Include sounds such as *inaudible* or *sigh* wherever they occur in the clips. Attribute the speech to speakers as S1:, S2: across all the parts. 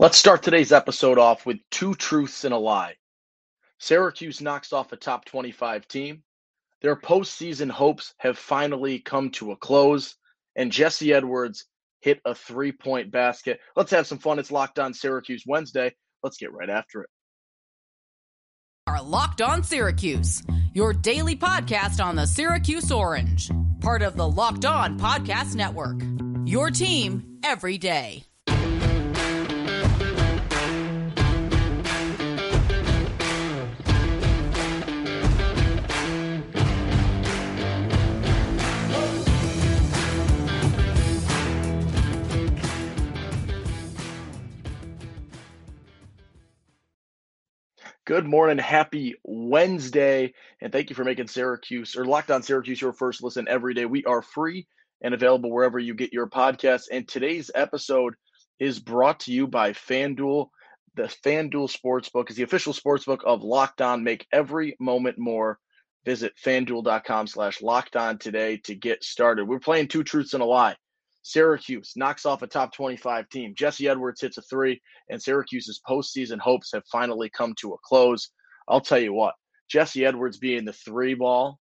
S1: Let's start today's episode off with two truths and a lie. Syracuse knocks off a top 25 team. Their postseason hopes have finally come to a close, and Jesse Edwards hit a three point basket. Let's have some fun. It's Locked On Syracuse Wednesday. Let's get right after it.
S2: Are Locked On Syracuse, your daily podcast on the Syracuse Orange, part of the Locked On Podcast Network. Your team every day.
S1: Good morning. Happy Wednesday. And thank you for making Syracuse or Locked On Syracuse your first listen every day. We are free and available wherever you get your podcasts. And today's episode is brought to you by FanDuel. The FanDuel Sportsbook is the official sportsbook of Locked On. Make every moment more. Visit fanduel.com slash locked on today to get started. We're playing two truths and a lie. Syracuse knocks off a top 25 team. Jesse Edwards hits a three, and Syracuse's postseason hopes have finally come to a close. I'll tell you what, Jesse Edwards being the three ball,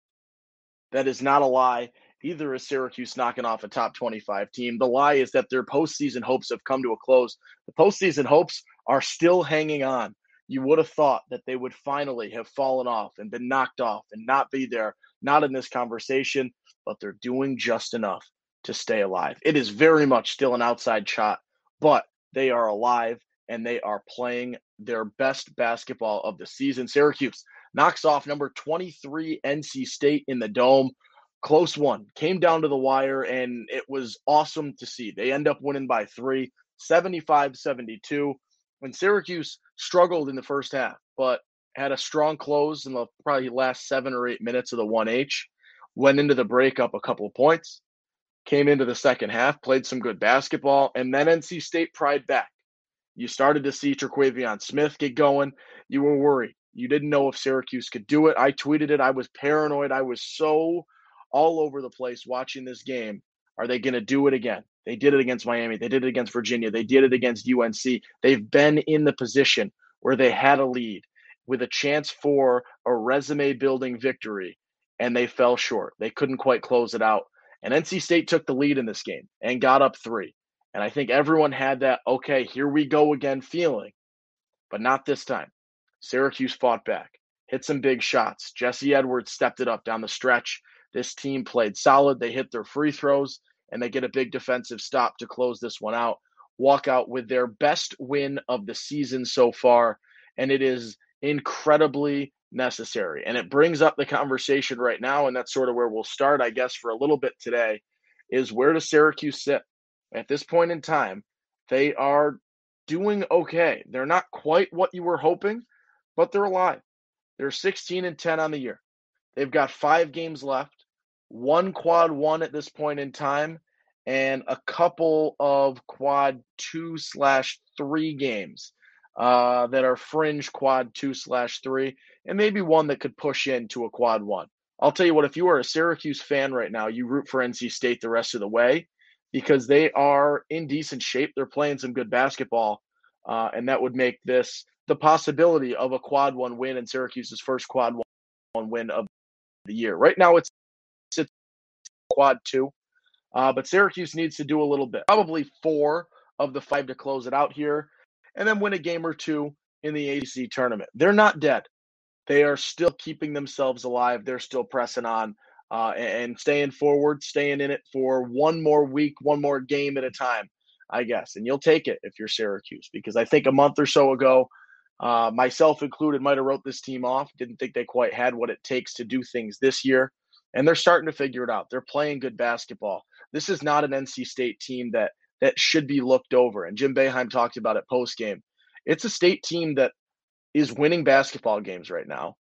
S1: that is not a lie. Either is Syracuse knocking off a top 25 team. The lie is that their postseason hopes have come to a close. The postseason hopes are still hanging on. You would have thought that they would finally have fallen off and been knocked off and not be there, not in this conversation, but they're doing just enough to stay alive. It is very much still an outside shot, but they are alive and they are playing their best basketball of the season. Syracuse knocks off number 23 NC State in the dome. Close one. Came down to the wire and it was awesome to see. They end up winning by 3, 75-72. When Syracuse struggled in the first half, but had a strong close in the probably last 7 or 8 minutes of the 1H, went into the break up a couple of points came into the second half, played some good basketball, and then NC State pried back. You started to see Terquavion Smith get going. You were worried. You didn't know if Syracuse could do it. I tweeted it. I was paranoid. I was so all over the place watching this game. Are they going to do it again? They did it against Miami. They did it against Virginia. They did it against UNC. They've been in the position where they had a lead with a chance for a resume building victory, and they fell short. They couldn't quite close it out. And NC State took the lead in this game and got up three. And I think everyone had that, okay, here we go again feeling, but not this time. Syracuse fought back, hit some big shots. Jesse Edwards stepped it up down the stretch. This team played solid. They hit their free throws and they get a big defensive stop to close this one out. Walk out with their best win of the season so far. And it is incredibly necessary. And it brings up the conversation right now, and that's sort of where we'll start, I guess, for a little bit today, is where does Syracuse sit? At this point in time, they are doing okay. They're not quite what you were hoping, but they're alive. They're 16 and 10 on the year. They've got five games left, one quad one at this point in time, and a couple of quad two slash three games uh, that are fringe quad two slash three, and maybe one that could push into a quad one. I'll tell you what, if you are a Syracuse fan right now, you root for NC State the rest of the way because they are in decent shape. They're playing some good basketball, uh, and that would make this the possibility of a quad one win and Syracuse's first quad one win of the year. Right now, it's, it's quad two, uh, but Syracuse needs to do a little bit, probably four of the five to close it out here and then win a game or two in the ACC tournament. They're not dead. They are still keeping themselves alive. They're still pressing on uh, and staying forward, staying in it for one more week, one more game at a time, I guess. And you'll take it if you're Syracuse, because I think a month or so ago, uh, myself included, might have wrote this team off. Didn't think they quite had what it takes to do things this year, and they're starting to figure it out. They're playing good basketball. This is not an NC State team that that should be looked over. And Jim Boeheim talked about it post game. It's a state team that is winning basketball games right now.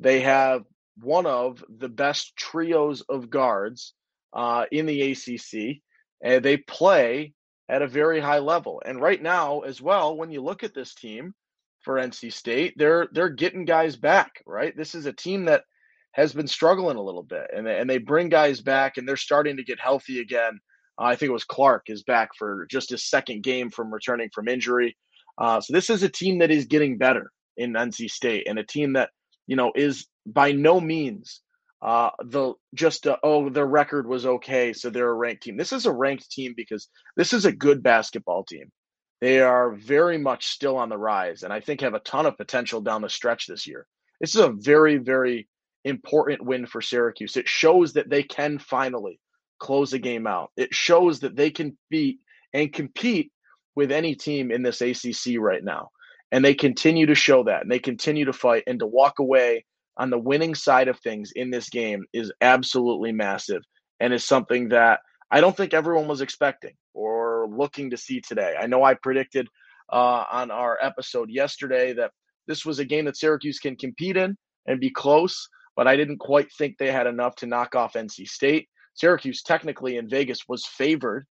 S1: They have one of the best trios of guards uh, in the ACC, and they play at a very high level. And right now, as well, when you look at this team for NC State, they're they're getting guys back. Right, this is a team that has been struggling a little bit, and they, and they bring guys back, and they're starting to get healthy again. I think it was Clark is back for just his second game from returning from injury. Uh, so this is a team that is getting better in NC State and a team that you know is by no means uh, the just uh, oh their record was okay, so they're a ranked team. This is a ranked team because this is a good basketball team. They are very much still on the rise, and I think have a ton of potential down the stretch this year. This is a very very important win for Syracuse. It shows that they can finally close a game out. It shows that they can beat and compete with any team in this ACC right now. And they continue to show that and they continue to fight and to walk away on the winning side of things in this game is absolutely massive and is something that I don't think everyone was expecting or looking to see today. I know I predicted uh, on our episode yesterday that this was a game that Syracuse can compete in and be close, but I didn't quite think they had enough to knock off NC State. Syracuse, technically in Vegas, was favored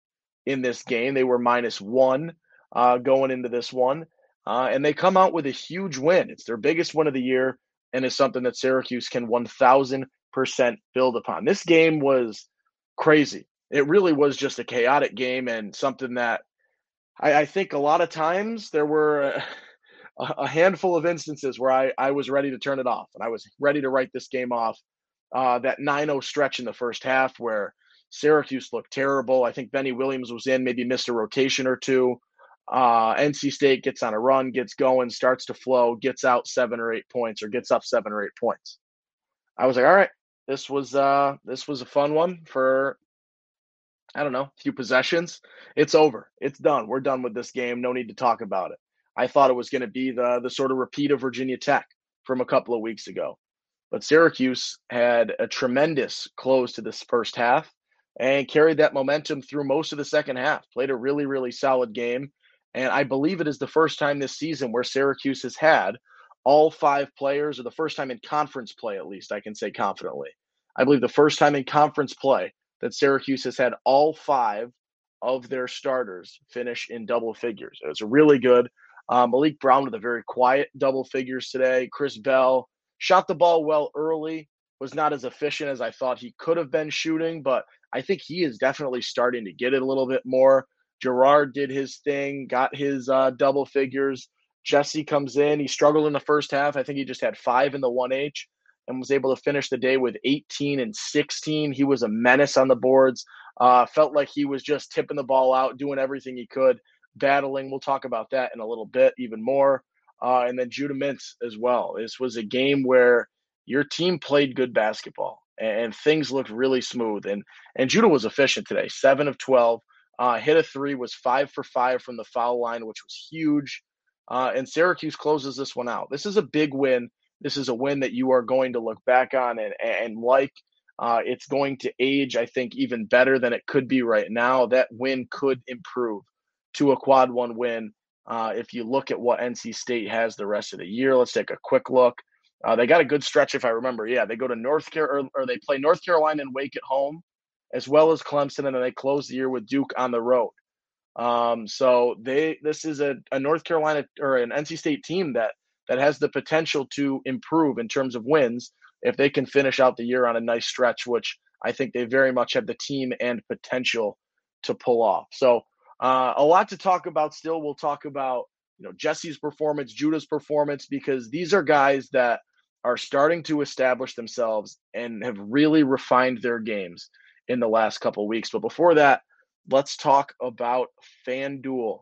S1: in this game. They were minus one uh, going into this one, uh, and they come out with a huge win. It's their biggest win of the year and is something that Syracuse can 1000% build upon. This game was crazy. It really was just a chaotic game and something that I, I think a lot of times there were a, *laughs* a, handful of instances where I, I was ready to turn it off and I was ready to write this game off. Uh, that 9 0 stretch in the first half where Syracuse looked terrible. I think Benny Williams was in, maybe missed a rotation or two. Uh, NC State gets on a run, gets going, starts to flow, gets out seven or eight points, or gets up seven or eight points. I was like, all right, this was uh, this was a fun one for I don't know, a few possessions. It's over. It's done. We're done with this game. No need to talk about it. I thought it was going to be the the sort of repeat of Virginia Tech from a couple of weeks ago. But Syracuse had a tremendous close to this first half and carried that momentum through most of the second half. Played a really, really solid game. And I believe it is the first time this season where Syracuse has had all five players, or the first time in conference play, at least I can say confidently. I believe the first time in conference play that Syracuse has had all five of their starters finish in double figures. It was really good. Um, Maliq Brown with a very quiet double figures today. Chris Bell shot the ball well early, was not as efficient as I thought he could have been shooting, but I think he is definitely starting to get it a little bit more. Girard did his thing, got his uh, double figures. Jesse comes in. He struggled in the first half. I think he just had five in the 1H and was able to finish the day with 18 and 16. He was a menace on the boards. Uh, felt like he was just tipping the ball out, doing everything he could, battling. We'll talk about that in a little bit, even more. Uh, and then Judah Mintz as well. This was a game where your team played good basketball and, things looked really smooth. And and Judah was efficient today, seven of 12. Uh, hit a three, was five for five from the foul line, which was huge. Uh, and Syracuse closes this one out. This is a big win. This is a win that you are going to look back on and, and like. Uh, it's going to age, I think, even better than it could be right now. That win could improve to a quad one win. Uh, if you look at what NC State has the rest of the year, let's take a quick look. Uh, they got a good stretch, if I remember. Yeah, they go to North Carolina, or, or they play North Carolina and Wake at home as well as Clemson, and then they close the year with Duke on the road. Um, so they this is a, a North Carolina or an NC State team that that has the potential to improve in terms of wins if they can finish out the year on a nice stretch, which I think they very much have the team and potential to pull off. So uh, a lot to talk about. Still, we'll talk about you know Jesse's performance, Judah's performance, because these are guys that are starting to establish themselves and have really refined their games in the last couple weeks. But before that, let's talk about FanDuel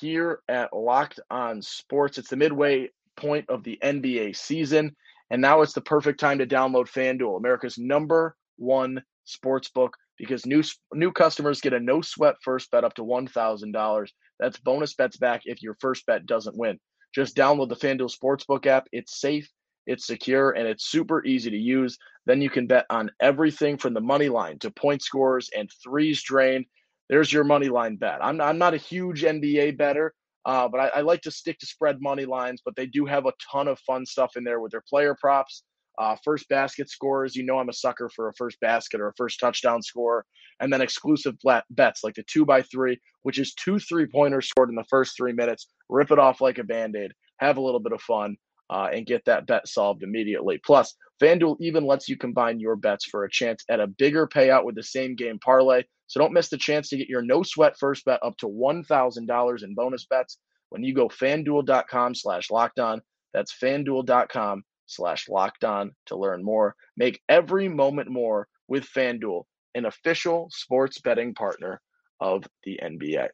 S1: here at Locked On Sports. It's the midway point of the NBA season, and now it's the perfect time to download FanDuel, America's number one sports book, because new new customers get a no sweat first bet up to one thousand dollars. That's bonus bets back if your first bet doesn't win. Just download the FanDuel Sportsbook app. It's safe, it's secure, and it's super easy to use. Then you can bet on everything from the money line to point scores and threes drained. There's your money line bet. I'm, I'm not a huge NBA better, uh, but I, I, like to stick to spread money lines. But they do have a ton of fun stuff in there with their player props, uh, first basket scores. You know, I'm a sucker for a first basket or a first touchdown score, and then exclusive bets like the two by three, which is two three pointers scored in the first three minutes. Rip it off like a band aid. Have a little bit of fun uh, and get that bet solved immediately. Plus, FanDuel even lets you combine your bets for a chance at a bigger payout with the same game parlay. So don't miss the chance to get your no sweat first bet up to $1,000 in bonus bets. when you go fanduel.com slash locked on. That's fanduel.com slash locked on to learn more. Make every moment more with FanDuel, an official sports betting partner of the NBA.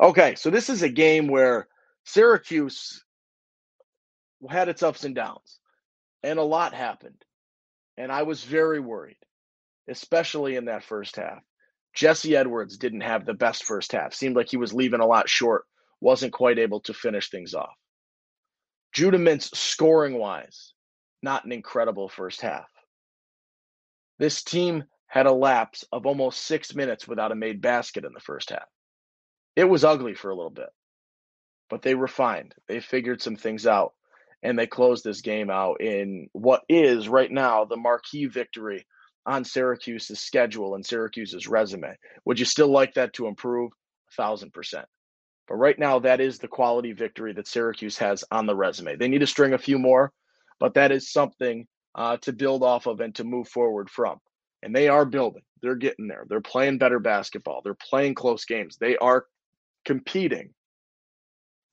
S1: Okay, so this is a game where Syracuse had its ups and downs, and a lot happened. And I was very worried, especially in that first half. Jesse Edwards didn't have the best first half. Seemed like he was leaving a lot short, wasn't quite able to finish things off. Judah Mintz, scoring wise, not an incredible first half. This team had a lapse of almost six minutes without a made basket in the first half. It was ugly for a little bit, but they refined. They figured some things out, and they closed this game out in what is right now the marquee victory on Syracuse's schedule and Syracuse's resume. Would you still like that to improve? A thousand percent. But right now, that is the quality victory that Syracuse has on the resume. They need to string a few more, but that is something uh, to build off of and to move forward from. And they are building. They're getting there. They're playing better basketball. They're playing close games. They are competing.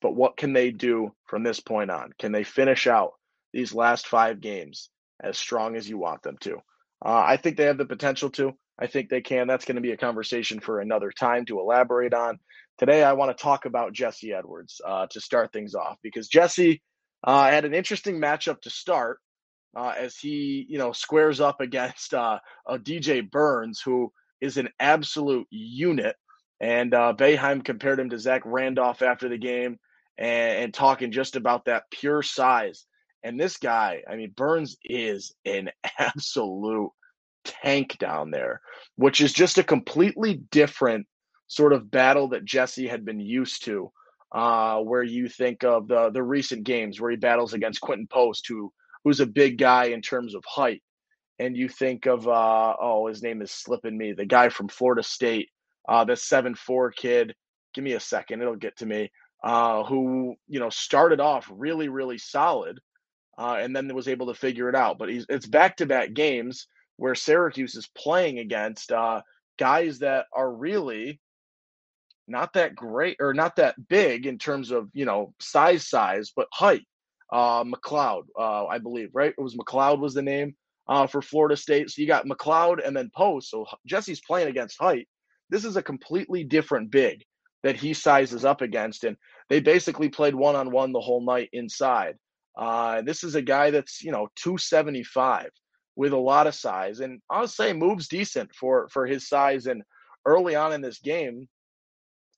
S1: But what can they do from this point on? Can they finish out these last five games as strong as you want them to? Uh, I think they have the potential to. I think they can. That's going to be a conversation for another time to elaborate on. Today, I want to talk about Jesse Edwards uh, to start things off because Jesse uh, had an interesting matchup to start uh, as he, you know, squares up against uh, a DJ Burns, who is an absolute unit. And uh, Boeheim compared him to Zach Randolph after the game and, and talking just about that pure size. And this guy, I mean, Burns is an *laughs* absolute tank down there, which is just a completely different sort of battle that Jesse had been used to. Uh, where you think of the the recent games where he battles against Quinten Post, who who's a big guy in terms of height, and you think of uh, oh his name is slipping me, the guy from Florida State, uh, the seven four kid. Give me a second, it'll get to me. Uh, who you know started off really really solid, uh, and then was able to figure it out. But he's it's back to back games where Syracuse is playing against uh, guys that are really not that great or not that big in terms of you know size size but height. Uh mcleod uh i believe right? It was mcleod was the name uh for florida state. So you got mcleod and then post. So jesse's playing against height. This is a completely different big that he sizes up against and they basically played one-on-one the whole night inside. Uh this is a guy that's you know 275 with a lot of size and i'll say moves decent for for his size and early on in this game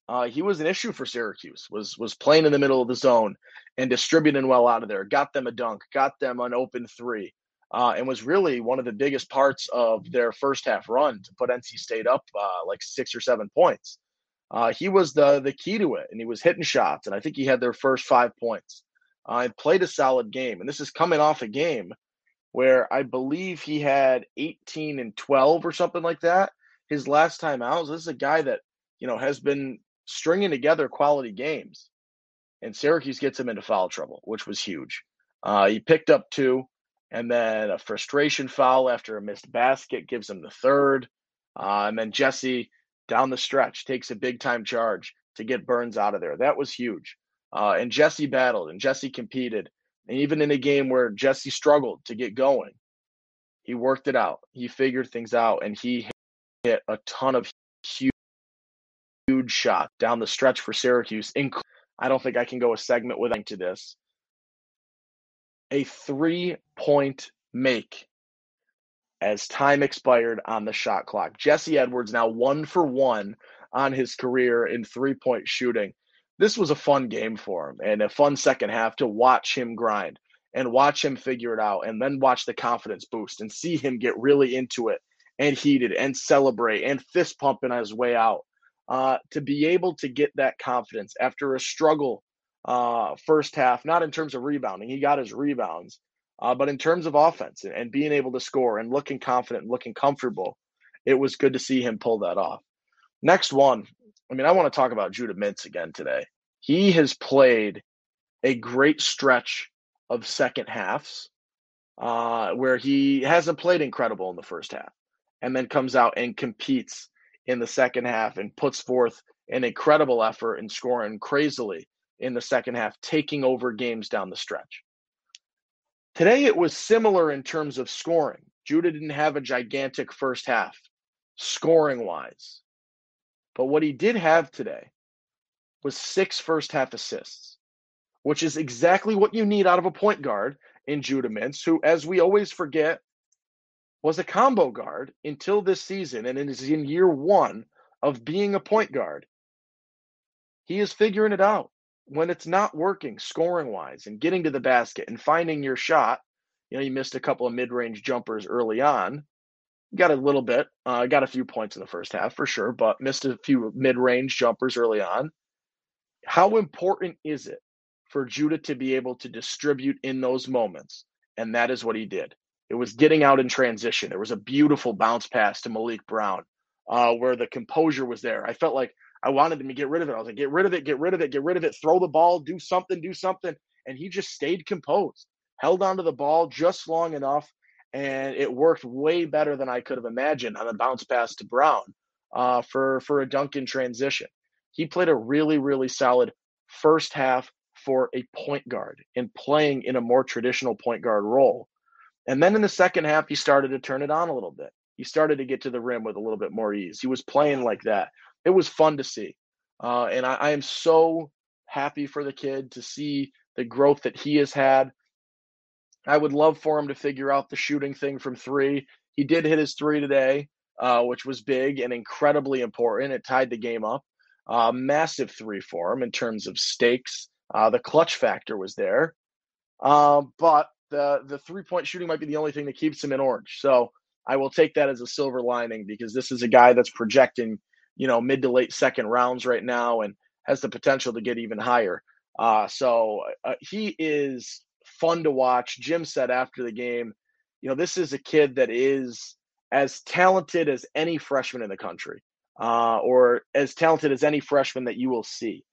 S1: uh, he was an issue for Syracuse. Was was playing in the middle of the zone and distributing well out of there. Got them a dunk. Got them an open three. Uh, and was really one of the biggest parts of their first half run to put NC State up uh, like six or seven points. Uh, he was the the key to it, and he was hitting shots. And I think he had their first five points. Uh, and played a solid game. And this is coming off a game where I believe he had 18 and 12 or something like that. His last time out. So this is a guy that you know has been stringing together quality games. And Syracuse gets him into foul trouble, which was huge. Uh, he picked up two, and then a frustration foul after a missed basket gives him the third. Uh, and then Jesse down the stretch takes a big time charge to get Burns out of there. That was huge. Uh, and Jesse battled and Jesse competed. And even in a game where Jesse struggled to get going, he worked it out. He figured things out and he hit a ton of huge huge shot down the stretch for Syracuse. I don't think I can go a segment without to this. A three point make as time expired on the shot clock. Jesse Edwards now one for one on his career in three point shooting. This was a fun game for him and a fun second half to watch him grind and watch him figure it out and then watch the confidence boost and see him get really into it and heated and celebrate and fist pumping his way out uh, to be able to get that confidence after a struggle uh, first half, not in terms of rebounding, he got his rebounds, uh, but in terms of offense and, and being able to score and looking confident and looking comfortable, it was good to see him pull that off. Next one, I mean, I want to talk about Judah Mintz again today. He has played a great stretch of second halves uh, where he hasn't played incredible in the first half and then comes out and competes in the second half and puts forth an incredible effort and scoring crazily in the second half, taking over games down the stretch. Today, it was similar in terms of scoring. Judah didn't have a gigantic first half, scoring wise. But what he did have today was six first half assists, which is exactly what you need out of a point guard in Judah Mintz, who, as we always forget, was a combo guard until this season and is in year one of being a point guard. He is figuring it out when it's not working scoring wise and getting to the basket and finding your shot. You know, you missed a couple of mid range jumpers early on. Got a little bit, uh, got a few points in the first half for sure, but missed a few mid range jumpers early on. How important is it for Judah to be able to distribute in those moments? And that is what he did. It was getting out in transition. There was a beautiful bounce pass to Maliq Brown uh, where the composure was there. I felt like I wanted him to get rid of it. I was like, get rid of it, get rid of it, get rid of it, throw the ball, do something, do something. And he just stayed composed, held onto the ball just long enough. And it worked way better than I could have imagined on a bounce pass to Brown uh, for, for a dunk in transition. He played a really, really solid first half for a point guard and playing in a more traditional point guard role. And then in the second half, he started to turn it on a little bit. He started to get to the rim with a little bit more ease. He was playing like that. It was fun to see. Uh, and I, I am so happy for the kid to see the growth that he has had. I would love for him to figure out the shooting thing from three. He did hit his three today, uh, which was big and incredibly important. It tied the game up. Uh, massive three for him in terms of stakes. Uh, the clutch factor was there. Uh, but the the three point shooting might be the only thing that keeps him in orange. So I will take that as a silver lining because this is a guy that's projecting, you know, mid to late second rounds right now and has the potential to get even higher. Uh, so uh, he is fun to watch. Jim said after the game, you know, this is a kid that is as talented as any freshman in the country, uh, or as talented as any freshman that you will see.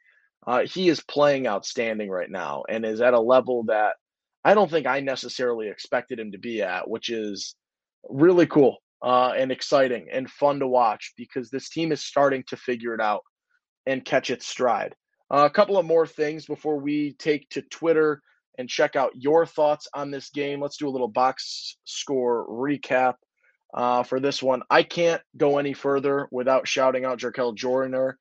S1: Uh, he is playing outstanding right now and is at a level that I don't think I necessarily expected him to be at, which is really cool uh, and exciting and fun to watch because this team is starting to figure it out and catch its stride. Uh, a couple of more things before we take to Twitter and check out your thoughts on this game. Let's do a little box score recap uh, for this one. I can't go any further without shouting out Jarkel Joiner.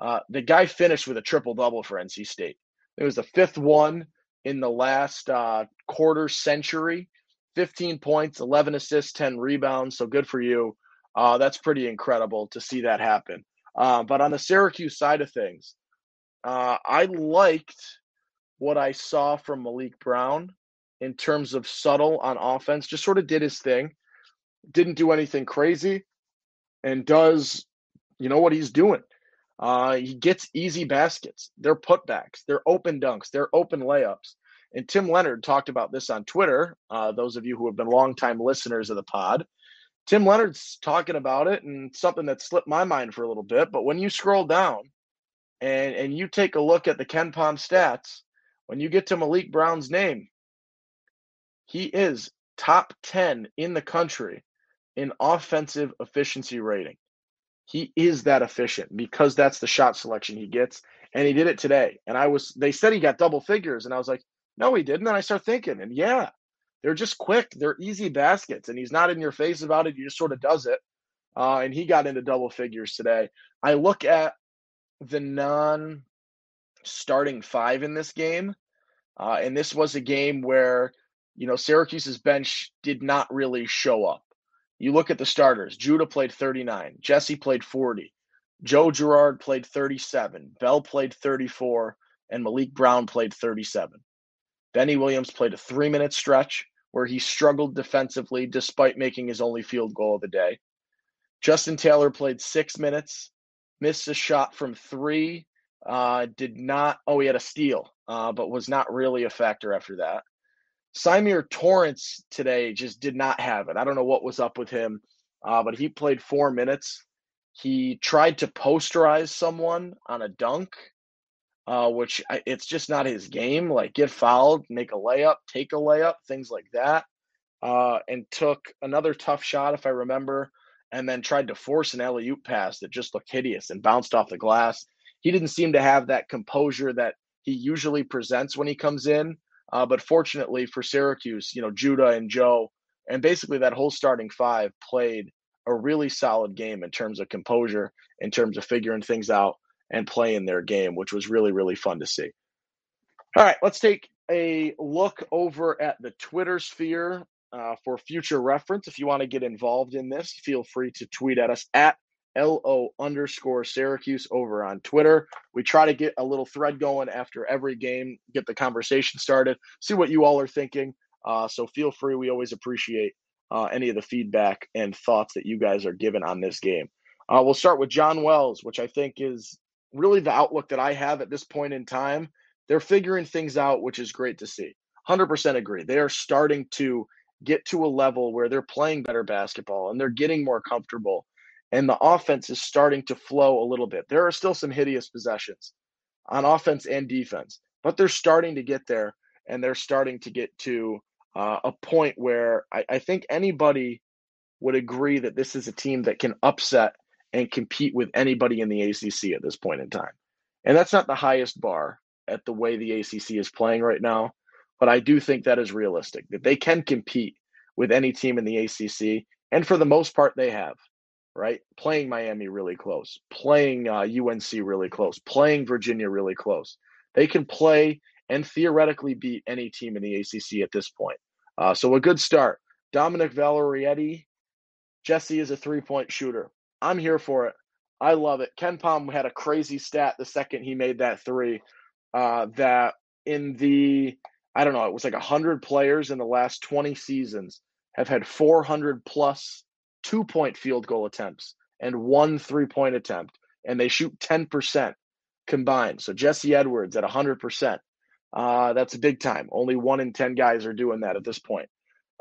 S1: Uh, the guy finished with a triple double for NC State. It was the fifth one in the last uh, quarter century. 15 points, 11 assists, 10 rebounds. So good for you. Uh, that's pretty incredible to see that happen. Uh, but on the Syracuse side of things, uh, I liked what I saw from Maliq Brown in terms of subtle on offense. Just sort of did his thing, didn't do anything crazy, and does you know what he's doing. Uh, he gets easy baskets. They're putbacks. They're open dunks. They're open layups. And Tim Leonard talked about this on Twitter. Uh, those of you who have been longtime listeners of the pod, Tim Leonard's talking about it and something that slipped my mind for a little bit. But when you scroll down and and you take a look at the KenPom stats, when you get to Maliq Brown's name, he is top 10 in the country in offensive efficiency rating. He is that efficient because that's the shot selection he gets. And he did it today. And I was, they said he got double figures. And I was like, no, he didn't. And I start thinking, and yeah, they're just quick. They're easy baskets. And he's not in your face about it. He just sort of does it. Uh, and he got into double figures today. I look at the non starting five in this game. Uh, and this was a game where, you know, Syracuse's bench did not really show up. You look at the starters. Judah played 39. Jesse played 40. Joe Girard played 37. Bell played 34. And Maliq Brown played 37. Benny Williams played a three minute stretch where he struggled defensively despite making his only field goal of the day. Justin Taylor played six minutes, missed a shot from three, uh, did not, oh, he had a steal, uh, but was not really a factor after that. Symir Torrence today just did not have it. I don't know what was up with him, uh, but he played four minutes. He tried to posterize someone on a dunk uh, which it's just not his game. Like get fouled, make a layup, take a layup, things like that. Uh, and took another tough shot, if I remember, and then tried to force an alley oop pass that just looked hideous and bounced off the glass. He didn't seem to have that composure that he usually presents when he comes in. Uh, but fortunately for Syracuse, you know, Judah and Joe, and basically that whole starting five played a really solid game in terms of composure, in terms of figuring things out and playing their game, which was really, really fun to see. All right, let's take a look over at the Twitter sphere uh, for future reference. If you want to get involved in this, feel free to tweet at us at LO underscore Syracuse over on Twitter. We try to get a little thread going after every game, get the conversation started, see what you all are thinking. Uh, so feel free. We always appreciate uh, any of the feedback and thoughts that you guys are given on this game. Uh, we'll start with John Wells, which I think is really the outlook that I have at this point in time. They're figuring things out, which is great to see. 100% agree. They are starting to get to a level where they're playing better basketball and they're getting more comfortable and the offense is starting to flow a little bit. There are still some hideous possessions on offense and defense, but they're starting to get there and they're starting to get to uh, a point where I, I think anybody would agree that this is a team that can upset and compete with anybody in the ACC at this point in time. And that's not the highest bar at the way the ACC is playing right now, but I do think that is realistic that they can compete with any team in the ACC. And for the most part, they have right? Playing Miami really close, playing uh, UNC really close, playing Virginia really close. They can play and theoretically beat any team in the ACC at this point. Uh, so a good start. Dominic Valerietti, Jesse is a three point shooter. I'm here for it. I love it. KenPom had a crazy stat the second he made that three. Uh, that in the I don't know, it was like 100 players in the last 20 seasons have had 400 plus two point field goal attempts and one three point attempt, and they shoot 10% combined. So Jesse Edwards at 100%. Uh, that's a big time. Only one in 10 guys are doing that at this point.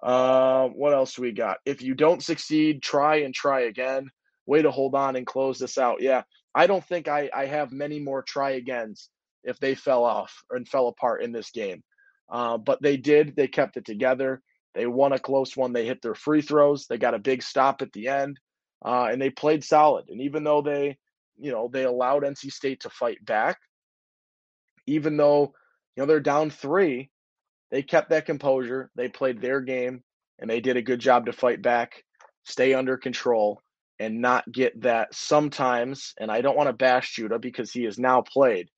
S1: Uh, what else we got? If you don't succeed, try and try again. Way to hold on and close this out. Yeah, I don't think I, I have many more try agains if they fell off and fell apart in this game. Uh, but they did. They kept it together. They won a close one. They hit their free throws. They got a big stop at the end, uh, and they played solid. And even though they, you know, they allowed NC State to fight back, even though you know they're down three, they kept that composure. They played their game, and they did a good job to fight back, stay under control, and not get that sometimes. And I don't want to bash Judah because he has now played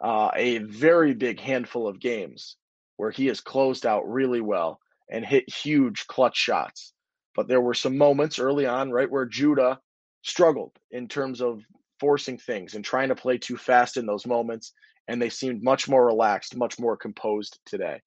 S1: uh, a very big handful of games where he has closed out really well and hit huge clutch shots. But there were some moments early on, right, where Judah struggled in terms of forcing things and trying to play too fast in those moments. And they seemed much more relaxed, much more composed today.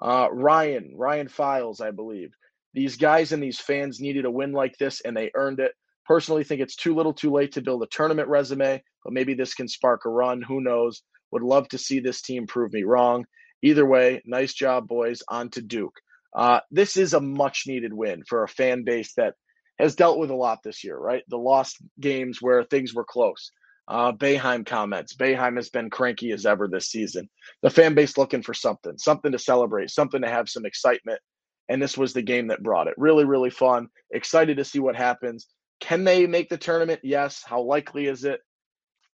S1: Uh, Ryan, Ryan Files, I believe. These guys and these fans needed a win like this, and they earned it. Personally, think it's too little too late to build a tournament resume, but maybe this can spark a run. Who knows? Would love to see this team prove me wrong. Either way, nice job, boys. On to Duke. Uh, this is a much needed win for a fan base that has dealt with a lot this year, right? The lost games where things were close. Uh, Boeheim comments. Boeheim has been cranky as ever this season. The fan base looking for something, something to celebrate, something to have some excitement. And this was the game that brought it. Really, really fun. Excited to see what happens. Can they make the tournament? Yes. How likely is it?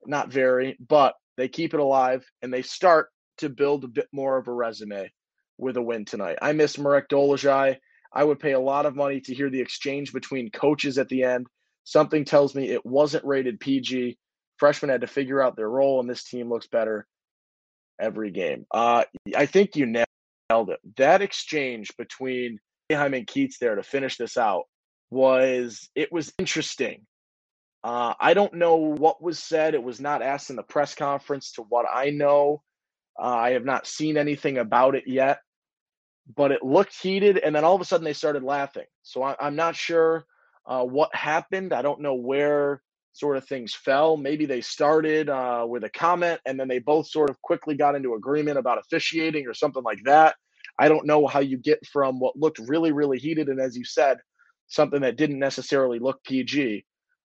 S1: Not very, but they keep it alive and they start to build a bit more of a resume with a win tonight. I miss Marek Dolezaj. I would pay a lot of money to hear the exchange between coaches at the end. Something tells me it wasn't rated PG. Freshmen had to figure out their role, and this team looks better every game. Uh, I think you nailed it. That exchange between Boeheim and Keatts there to finish this out was it was interesting. Uh, I don't know what was said. It was not asked in the press conference. To what I know, uh, I have not seen anything about it yet, but it looked heated, and then all of a sudden they started laughing. So I, am not sure uh, what happened. I don't know where sort of things fell. Maybe they started uh, with a comment, and then they both sort of quickly got into agreement about officiating or something like that. I don't know how you get from what looked really, really heated, and as you said, something that didn't necessarily look PG,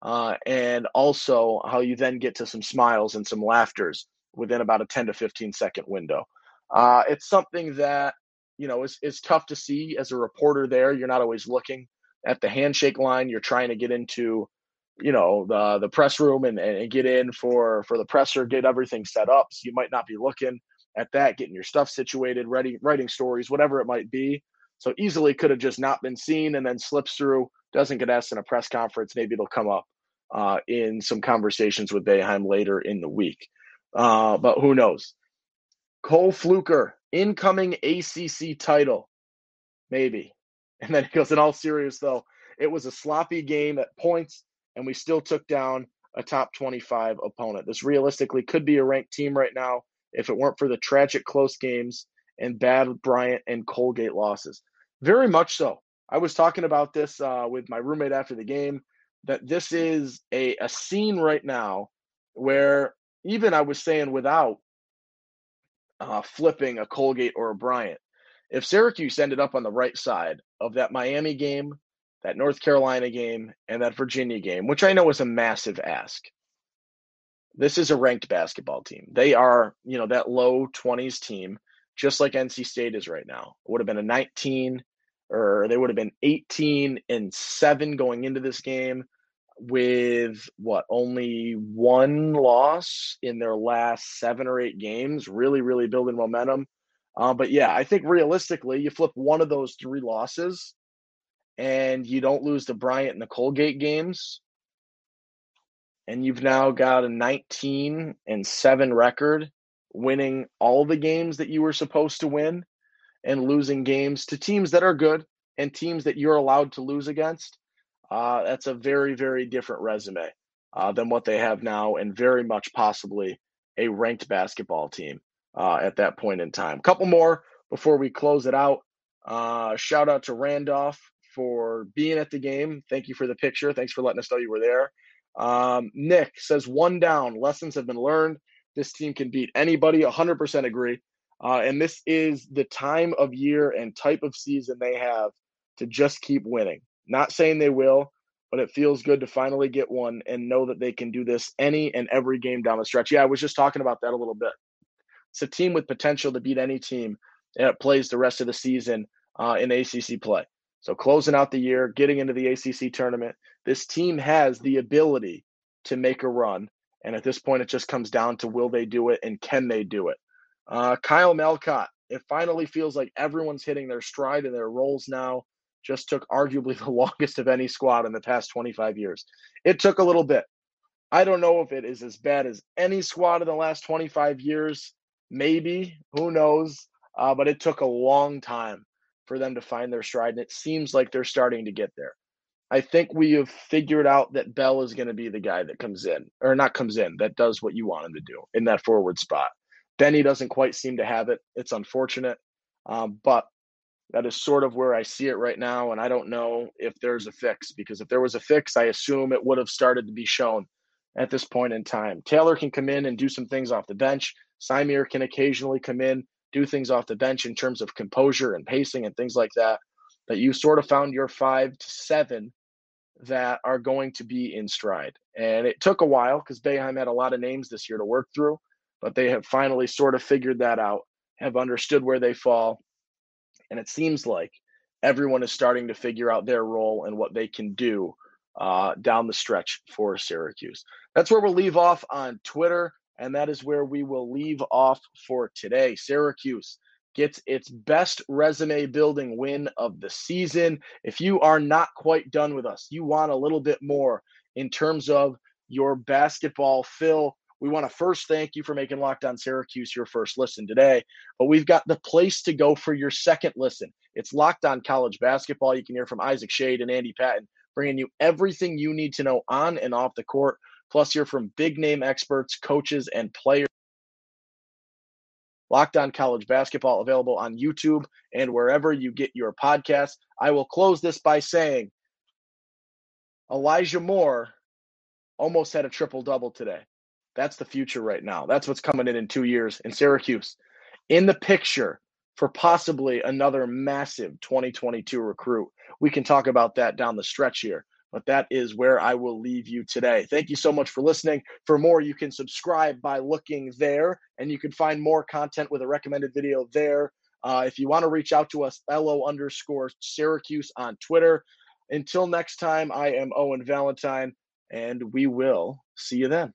S1: uh, and also how you then get to some smiles and some laughters within about a 10 to 15 second window. Uh, it's something that, you know, is, is tough to see as a reporter there. You're not always looking at the handshake line, you're trying to get into, you know, the the press room and, and get in for for the presser, get everything set up. So you might not be looking at that, getting your stuff situated, ready, writing stories, whatever it might be. So easily could have just not been seen and then slips through, doesn't get asked in a press conference. Maybe it'll come up uh, in some conversations with Boeheim later in the week. Uh, but who knows? Cole Fluker, incoming ACC title, maybe. And then he goes, in all serious though, it was a sloppy game at points, and we still took down a top 25 opponent. This realistically could be a ranked team right now if it weren't for the tragic close games and bad Bryant and Colgate losses. Very much so. I was talking about this uh, with my roommate after the game that this is a, a scene right now where even I was saying without uh, flipping a Colgate or a Bryant, if Syracuse ended up on the right side of that Miami game, that North Carolina game, and that Virginia game, which I know is a massive ask, this is a ranked basketball team. They are, you know, that low 20s team, just like NC State is right now. It would have been a 19 or they would have been 18 and 7 going into this game with what only one loss in their last seven or eight games, really, really building momentum. Uh, but yeah, I think realistically, you flip one of those three losses and you don't lose the Bryant and the Colgate games, and you've now got a 19 and 7 record, winning all the games that you were supposed to win and losing games to teams that are good and teams that you're allowed to lose against uh, that's a very, very different resume uh, than what they have now, and very much possibly a ranked basketball team uh, at that point in time. Couple more before we close it out. Uh, shout out to Randolph for being at the game. Thank you for the picture. Thanks for letting us know you were there. Um, Nick says one down. Lessons have been learned. This team can beat anybody. 100% agree. Uh, and this is the time of year and type of season they have to just keep winning. Not saying they will, but it feels good to finally get one and know that they can do this any and every game down the stretch. Yeah, I was just talking about that a little bit. It's a team with potential to beat any team that plays the rest of the season uh, in ACC play. So closing out the year, getting into the ACC tournament, this team has the ability to make a run. And at this point, it just comes down to will they do it and can they do it? Uh, Kyle Malcott, it finally feels like everyone's hitting their stride and their roles now just took arguably *laughs* the longest of any squad in the past 25 years. It took a little bit. I don't know if it is as bad as any squad in the last 25 years. Maybe. Who knows? Uh, but it took a long time for them to find their stride. And it seems like they're starting to get there. I think we have figured out that Bell is going to be the guy that comes in, or not comes in, that does what you want him to do in that forward spot. Benny doesn't quite seem to have it. It's unfortunate. Um, but that is sort of where I see it right now. And I don't know if there's a fix because if there was a fix, I assume it would have started to be shown at this point in time. Taylor can come in and do some things off the bench. Symir can occasionally come in, do things off the bench in terms of composure and pacing and things like that. But you sort of found your five to seven that are going to be in stride. And it took a while because Boeheim had a lot of names this year to work through, but they have finally sort of figured that out, have understood where they fall, and it seems like everyone is starting to figure out their role and what they can do uh, down the stretch for Syracuse. That's where we'll leave off on Twitter, and that is where we will leave off for today. Syracuse gets its best resume building win of the season. If you are not quite done with us, you want a little bit more in terms of your basketball fill we want to first thank you for making Locked On Syracuse your first listen today, but we've got the place to go for your second listen. It's Locked On College Basketball. You can hear from Isaac Schade and Andy Patton, bringing you everything you need to know on and off the court. Plus, hear from big name experts, coaches, and players. Locked On College Basketball available on YouTube and wherever you get your podcasts. I will close this by saying Elijah Moore almost had a triple double today. That's the future right now. That's what's coming in in two years in Syracuse. In the picture for possibly another massive 2022 recruit. We can talk about that down the stretch here, but that is where I will leave you today. Thank you so much for listening. For more, you can subscribe by looking there, and you can find more content with a recommended video there. Uh, if you want to reach out to us, LO underscore Syracuse on Twitter. Until next time, I am Owen Valentine, and we will see you then.